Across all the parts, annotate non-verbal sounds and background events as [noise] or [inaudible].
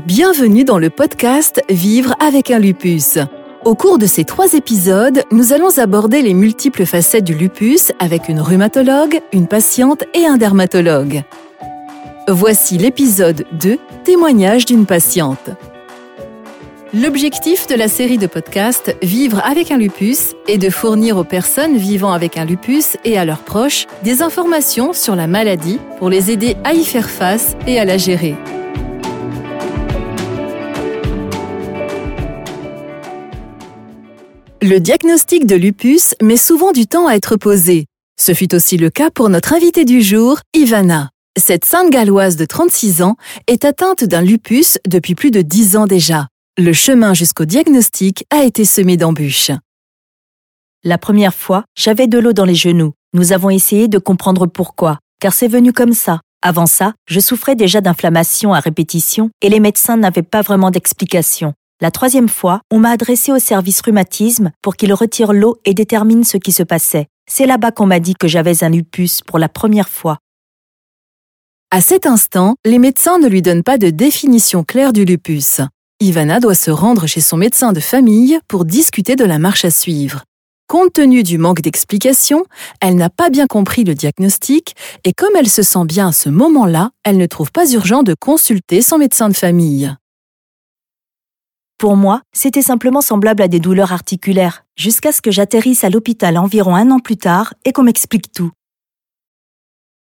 Bienvenue dans le podcast Vivre avec un lupus. Au cours de ces trois épisodes, nous allons aborder les multiples facettes du lupus avec une rhumatologue, une patiente et un dermatologue. Voici l'épisode 2, témoignage d'une patiente. L'objectif de la série de podcasts Vivre avec un lupus est de fournir aux personnes vivant avec un lupus et à leurs proches des informations sur la maladie pour les aider à y faire face et à la gérer. Le diagnostic de lupus met souvent du temps à être posé. Ce fut aussi le cas pour notre invitée du jour, Ivana. Cette sainte galloise de 36 ans est atteinte d'un lupus depuis plus de 10 ans déjà. Le chemin jusqu'au diagnostic a été semé d'embûches. La première fois, j'avais de l'eau dans les genoux. Nous avons essayé de comprendre pourquoi, car c'est venu comme ça. Avant ça, je souffrais déjà d'inflammation à répétition et les médecins n'avaient pas vraiment d'explication. La troisième fois, on m'a adressé au service rhumatisme pour qu'il retire l'eau et détermine ce qui se passait. C'est là-bas qu'on m'a dit que j'avais un lupus pour la première fois. À cet instant, les médecins ne lui donnent pas de définition claire du lupus. Ivana doit se rendre chez son médecin de famille pour discuter de la marche à suivre. Compte tenu du manque d'explication, elle n'a pas bien compris le diagnostic et comme elle se sent bien à ce moment-là, elle ne trouve pas urgent de consulter son médecin de famille. Pour moi, c'était simplement semblable à des douleurs articulaires, jusqu'à ce que j'atterrisse à l'hôpital environ un an plus tard et qu'on m'explique tout.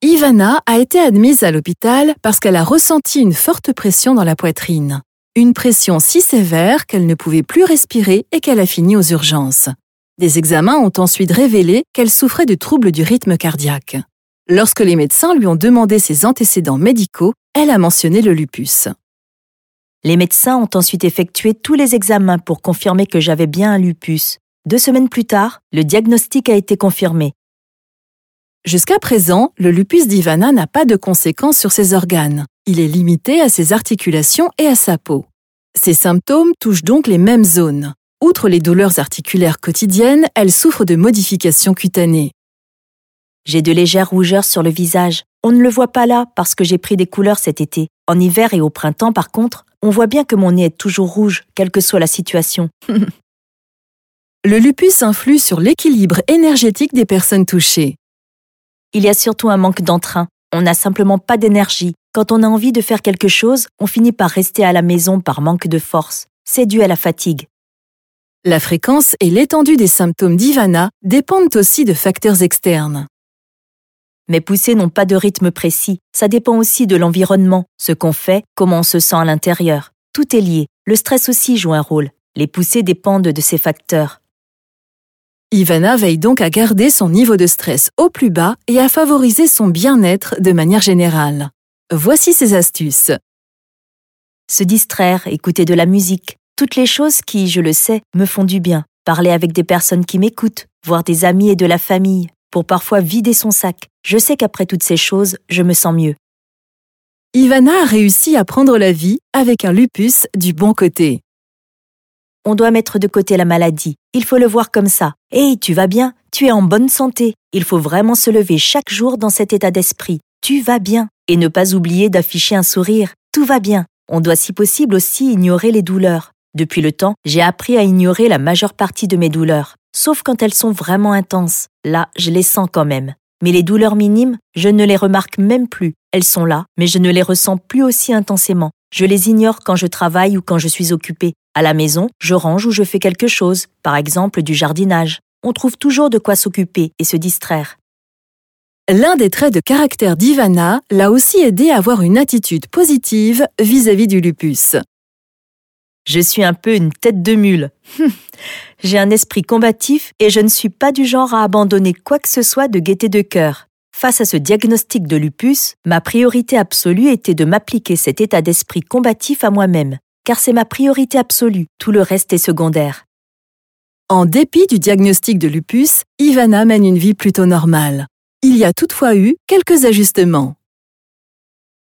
Ivana a été admise à l'hôpital parce qu'elle a ressenti une forte pression dans la poitrine. Une pression si sévère qu'elle ne pouvait plus respirer et qu'elle a fini aux urgences. Des examens ont ensuite révélé qu'elle souffrait de troubles du rythme cardiaque. Lorsque les médecins lui ont demandé ses antécédents médicaux, elle a mentionné le lupus. Les médecins ont ensuite effectué tous les examens pour confirmer que j'avais bien un lupus. Deux semaines plus tard, le diagnostic a été confirmé. Jusqu'à présent, le lupus d'Ivana n'a pas de conséquences sur ses organes. Il est limité à ses articulations et à sa peau. Ses symptômes touchent donc les mêmes zones. Outre les douleurs articulaires quotidiennes, elle souffre de modifications cutanées. J'ai de légères rougeurs sur le visage. On ne le voit pas là parce que j'ai pris des couleurs cet été. En hiver et au printemps, par contre, on voit bien que mon nez est toujours rouge, quelle que soit la situation. le lupus influe sur l'équilibre énergétique des personnes touchées. Il y a surtout un manque d'entrain. On n'a simplement pas d'énergie. Quand on a envie de faire quelque chose, on finit par rester à la maison par manque de force. C'est dû à la fatigue. La fréquence et l'étendue des symptômes d'Ivana dépendent aussi de facteurs externes. Mes poussées n'ont pas de rythme précis. Ça dépend aussi de l'environnement, ce qu'on fait, comment on se sent à l'intérieur. Tout est lié. Le stress aussi joue un rôle. Les poussées dépendent de ces facteurs. Ivana veille donc à garder son niveau de stress au plus bas et à favoriser son bien-être de manière générale. Voici ses astuces. Se distraire, écouter de la musique, toutes les choses qui, je le sais, me font du bien. Parler avec des personnes qui m'écoutent, voir des amis et de la famille, pour parfois vider son sac. Je sais qu'après toutes ces choses, je me sens mieux. Ivana a réussi à prendre la vie avec un lupus du bon côté. On doit mettre de côté la maladie. Il faut le voir comme ça. Hé, tu vas bien? Tu es en bonne santé. Il faut vraiment se lever chaque jour dans cet état d'esprit. Tu vas bien. Et ne pas oublier d'afficher un sourire. Tout va bien. On doit si possible aussi ignorer les douleurs. Depuis le temps, j'ai appris à ignorer la majeure partie de mes douleurs sauf quand elles sont vraiment intenses. Là, je les sens quand même. Mais les douleurs minimes, je ne les remarque même plus. Elles sont là, mais je ne les ressens plus aussi intensément. Je les ignore quand je travaille ou quand je suis occupée. À la maison, je range ou je fais quelque chose, par exemple du jardinage. On trouve toujours de quoi s'occuper et se distraire. L'un des traits de caractère d'Ivana l'a aussi aidé à avoir une attitude positive vis-à-vis -vis du lupus. Je suis un peu une tête de mule. [laughs] J'ai un esprit combatif et je ne suis pas du genre à abandonner quoi que ce soit de gaieté de cœur. Face à ce diagnostic de lupus, ma priorité absolue était de m'appliquer cet état d'esprit combatif à moi-même, car c'est ma priorité absolue, tout le reste est secondaire. En dépit du diagnostic de lupus, Ivana mène une vie plutôt normale. Il y a toutefois eu quelques ajustements.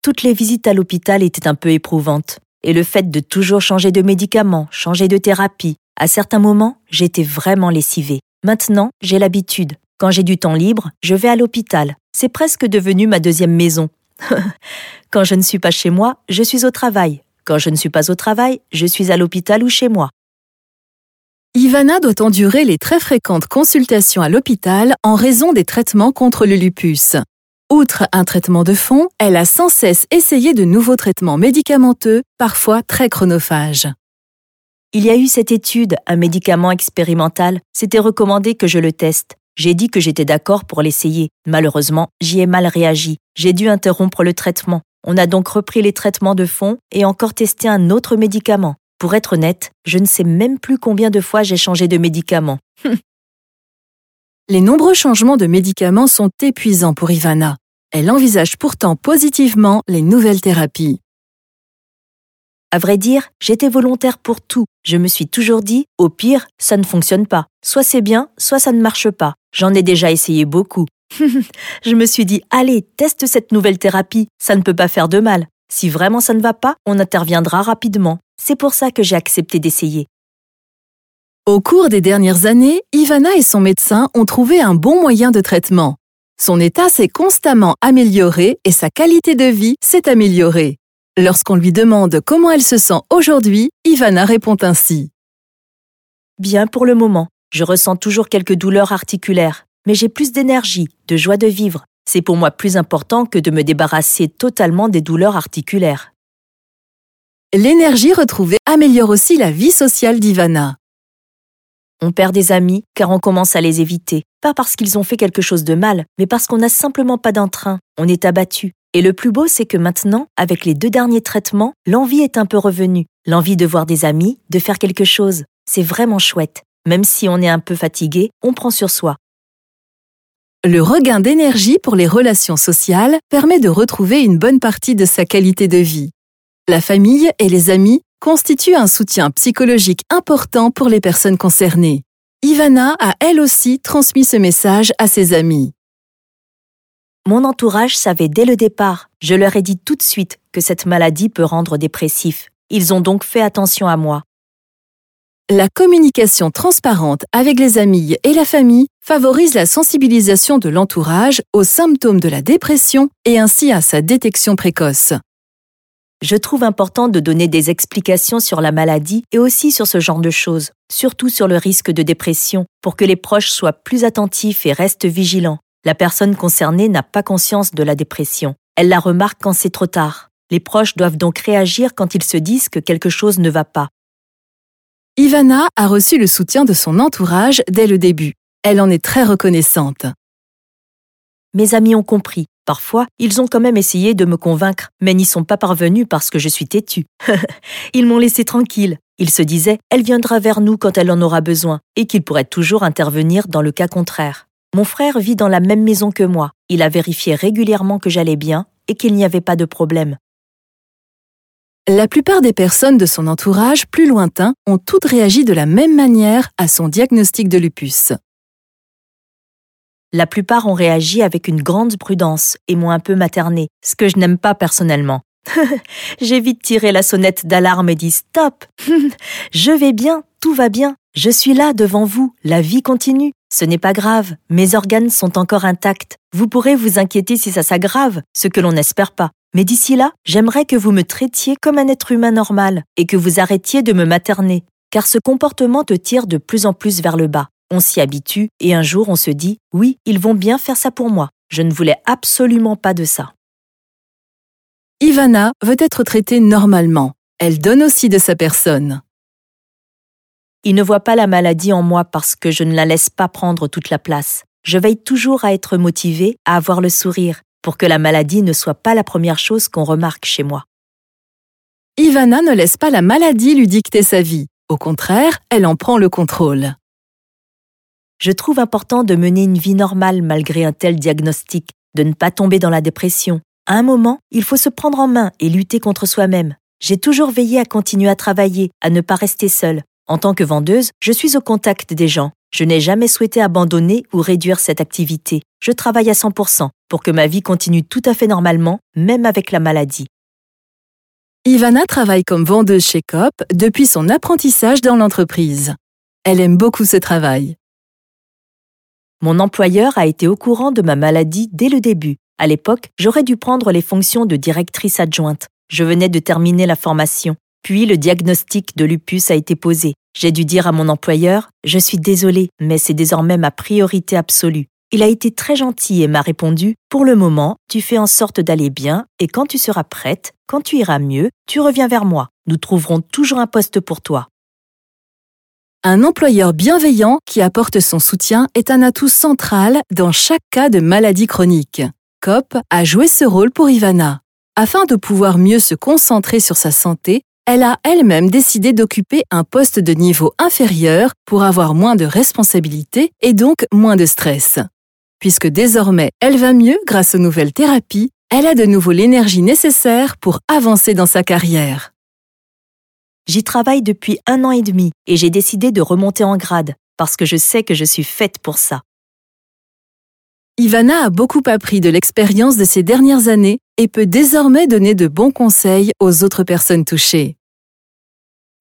Toutes les visites à l'hôpital étaient un peu éprouvantes et le fait de toujours changer de médicaments, changer de thérapie. À certains moments, j'étais vraiment lessivée. Maintenant, j'ai l'habitude. Quand j'ai du temps libre, je vais à l'hôpital. C'est presque devenu ma deuxième maison. [laughs] Quand je ne suis pas chez moi, je suis au travail. Quand je ne suis pas au travail, je suis à l'hôpital ou chez moi. Ivana doit endurer les très fréquentes consultations à l'hôpital en raison des traitements contre le lupus. Outre un traitement de fond, elle a sans cesse essayé de nouveaux traitements médicamenteux, parfois très chronophages. Il y a eu cette étude, un médicament expérimental, c'était recommandé que je le teste. J'ai dit que j'étais d'accord pour l'essayer. Malheureusement, j'y ai mal réagi. J'ai dû interrompre le traitement. On a donc repris les traitements de fond et encore testé un autre médicament. Pour être honnête, je ne sais même plus combien de fois j'ai changé de médicament. [laughs] Les nombreux changements de médicaments sont épuisants pour Ivana. Elle envisage pourtant positivement les nouvelles thérapies. À vrai dire, j'étais volontaire pour tout. Je me suis toujours dit, au pire, ça ne fonctionne pas. Soit c'est bien, soit ça ne marche pas. J'en ai déjà essayé beaucoup. [laughs] je me suis dit, allez, teste cette nouvelle thérapie, ça ne peut pas faire de mal. Si vraiment ça ne va pas, on interviendra rapidement. C'est pour ça que j'ai accepté d'essayer. Au cours des dernières années, Ivana et son médecin ont trouvé un bon moyen de traitement. Son état s'est constamment amélioré et sa qualité de vie s'est améliorée. Lorsqu'on lui demande comment elle se sent aujourd'hui, Ivana répond ainsi. Bien pour le moment. Je ressens toujours quelques douleurs articulaires, mais j'ai plus d'énergie, de joie de vivre. C'est pour moi plus important que de me débarrasser totalement des douleurs articulaires. L'énergie retrouvée améliore aussi la vie sociale d'Ivana. On perd des amis car on commence à les éviter. Pas parce qu'ils ont fait quelque chose de mal, mais parce qu'on n'a simplement pas d'entrain. On est abattu. Et le plus beau, c'est que maintenant, avec les deux derniers traitements, l'envie est un peu revenue. L'envie de voir des amis, de faire quelque chose. C'est vraiment chouette. Même si on est un peu fatigué, on prend sur soi. Le regain d'énergie pour les relations sociales permet de retrouver une bonne partie de sa qualité de vie. La famille et les amis constitue un soutien psychologique important pour les personnes concernées. Ivana a elle aussi transmis ce message à ses amis. Mon entourage savait dès le départ, je leur ai dit tout de suite que cette maladie peut rendre dépressif. Ils ont donc fait attention à moi. La communication transparente avec les amis et la famille favorise la sensibilisation de l'entourage aux symptômes de la dépression et ainsi à sa détection précoce. Je trouve important de donner des explications sur la maladie et aussi sur ce genre de choses, surtout sur le risque de dépression, pour que les proches soient plus attentifs et restent vigilants. La personne concernée n'a pas conscience de la dépression. Elle la remarque quand c'est trop tard. Les proches doivent donc réagir quand ils se disent que quelque chose ne va pas. Ivana a reçu le soutien de son entourage dès le début. Elle en est très reconnaissante. Mes amis ont compris. Parfois, ils ont quand même essayé de me convaincre, mais n'y sont pas parvenus parce que je suis têtue. [laughs] ils m'ont laissé tranquille. Ils se disaient, elle viendra vers nous quand elle en aura besoin, et qu'il pourrait toujours intervenir dans le cas contraire. Mon frère vit dans la même maison que moi. Il a vérifié régulièrement que j'allais bien et qu'il n'y avait pas de problème. La plupart des personnes de son entourage plus lointain ont toutes réagi de la même manière à son diagnostic de lupus. La plupart ont réagi avec une grande prudence et m'ont un peu materné, ce que je n'aime pas personnellement. [laughs] J'ai vite tiré la sonnette d'alarme et dit Stop [laughs] Je vais bien, tout va bien, je suis là devant vous, la vie continue. Ce n'est pas grave, mes organes sont encore intacts. Vous pourrez vous inquiéter si ça s'aggrave, ce que l'on n'espère pas. Mais d'ici là, j'aimerais que vous me traitiez comme un être humain normal et que vous arrêtiez de me materner, car ce comportement te tire de plus en plus vers le bas. On s'y habitue et un jour on se dit oui, ils vont bien faire ça pour moi. Je ne voulais absolument pas de ça. Ivana veut être traitée normalement. Elle donne aussi de sa personne. Ils ne voient pas la maladie en moi parce que je ne la laisse pas prendre toute la place. Je veille toujours à être motivée, à avoir le sourire, pour que la maladie ne soit pas la première chose qu'on remarque chez moi. Ivana ne laisse pas la maladie lui dicter sa vie. Au contraire, elle en prend le contrôle. Je trouve important de mener une vie normale malgré un tel diagnostic, de ne pas tomber dans la dépression. À un moment, il faut se prendre en main et lutter contre soi-même. J'ai toujours veillé à continuer à travailler, à ne pas rester seule. En tant que vendeuse, je suis au contact des gens. Je n'ai jamais souhaité abandonner ou réduire cette activité. Je travaille à 100% pour que ma vie continue tout à fait normalement, même avec la maladie. Ivana travaille comme vendeuse chez COP depuis son apprentissage dans l'entreprise. Elle aime beaucoup ce travail. Mon employeur a été au courant de ma maladie dès le début. À l'époque, j'aurais dû prendre les fonctions de directrice adjointe. Je venais de terminer la formation. Puis le diagnostic de lupus a été posé. J'ai dû dire à mon employeur, je suis désolé, mais c'est désormais ma priorité absolue. Il a été très gentil et m'a répondu, pour le moment, tu fais en sorte d'aller bien et quand tu seras prête, quand tu iras mieux, tu reviens vers moi. Nous trouverons toujours un poste pour toi. Un employeur bienveillant qui apporte son soutien est un atout central dans chaque cas de maladie chronique. COP a joué ce rôle pour Ivana. Afin de pouvoir mieux se concentrer sur sa santé, elle a elle-même décidé d'occuper un poste de niveau inférieur pour avoir moins de responsabilités et donc moins de stress. Puisque désormais elle va mieux grâce aux nouvelles thérapies, elle a de nouveau l'énergie nécessaire pour avancer dans sa carrière. J'y travaille depuis un an et demi et j'ai décidé de remonter en grade parce que je sais que je suis faite pour ça. Ivana a beaucoup appris de l'expérience de ces dernières années et peut désormais donner de bons conseils aux autres personnes touchées.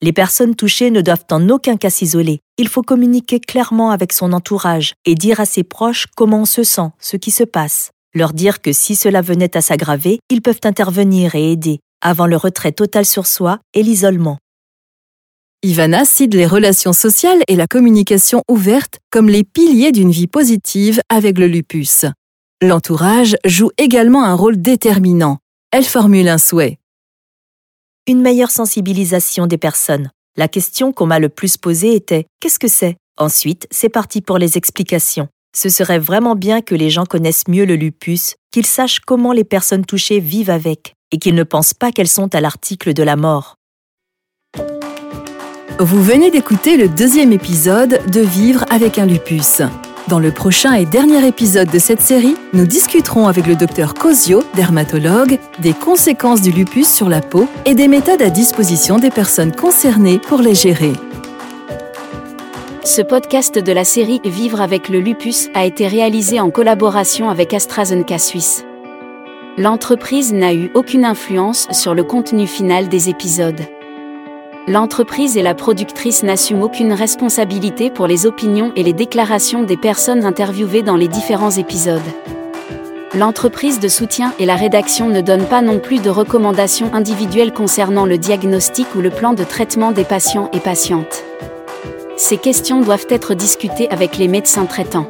Les personnes touchées ne doivent en aucun cas s'isoler. Il faut communiquer clairement avec son entourage et dire à ses proches comment on se sent, ce qui se passe. Leur dire que si cela venait à s'aggraver, ils peuvent intervenir et aider, avant le retrait total sur soi et l'isolement. Ivana cite les relations sociales et la communication ouverte comme les piliers d'une vie positive avec le lupus. L'entourage joue également un rôle déterminant. Elle formule un souhait. Une meilleure sensibilisation des personnes. La question qu'on m'a le plus posée était Qu'est-ce que c'est? Ensuite, c'est parti pour les explications. Ce serait vraiment bien que les gens connaissent mieux le lupus, qu'ils sachent comment les personnes touchées vivent avec, et qu'ils ne pensent pas qu'elles sont à l'article de la mort. Vous venez d'écouter le deuxième épisode de Vivre avec un lupus. Dans le prochain et dernier épisode de cette série, nous discuterons avec le docteur Cosio, dermatologue, des conséquences du lupus sur la peau et des méthodes à disposition des personnes concernées pour les gérer. Ce podcast de la série Vivre avec le lupus a été réalisé en collaboration avec AstraZeneca Suisse. L'entreprise n'a eu aucune influence sur le contenu final des épisodes. L'entreprise et la productrice n'assument aucune responsabilité pour les opinions et les déclarations des personnes interviewées dans les différents épisodes. L'entreprise de soutien et la rédaction ne donnent pas non plus de recommandations individuelles concernant le diagnostic ou le plan de traitement des patients et patientes. Ces questions doivent être discutées avec les médecins traitants.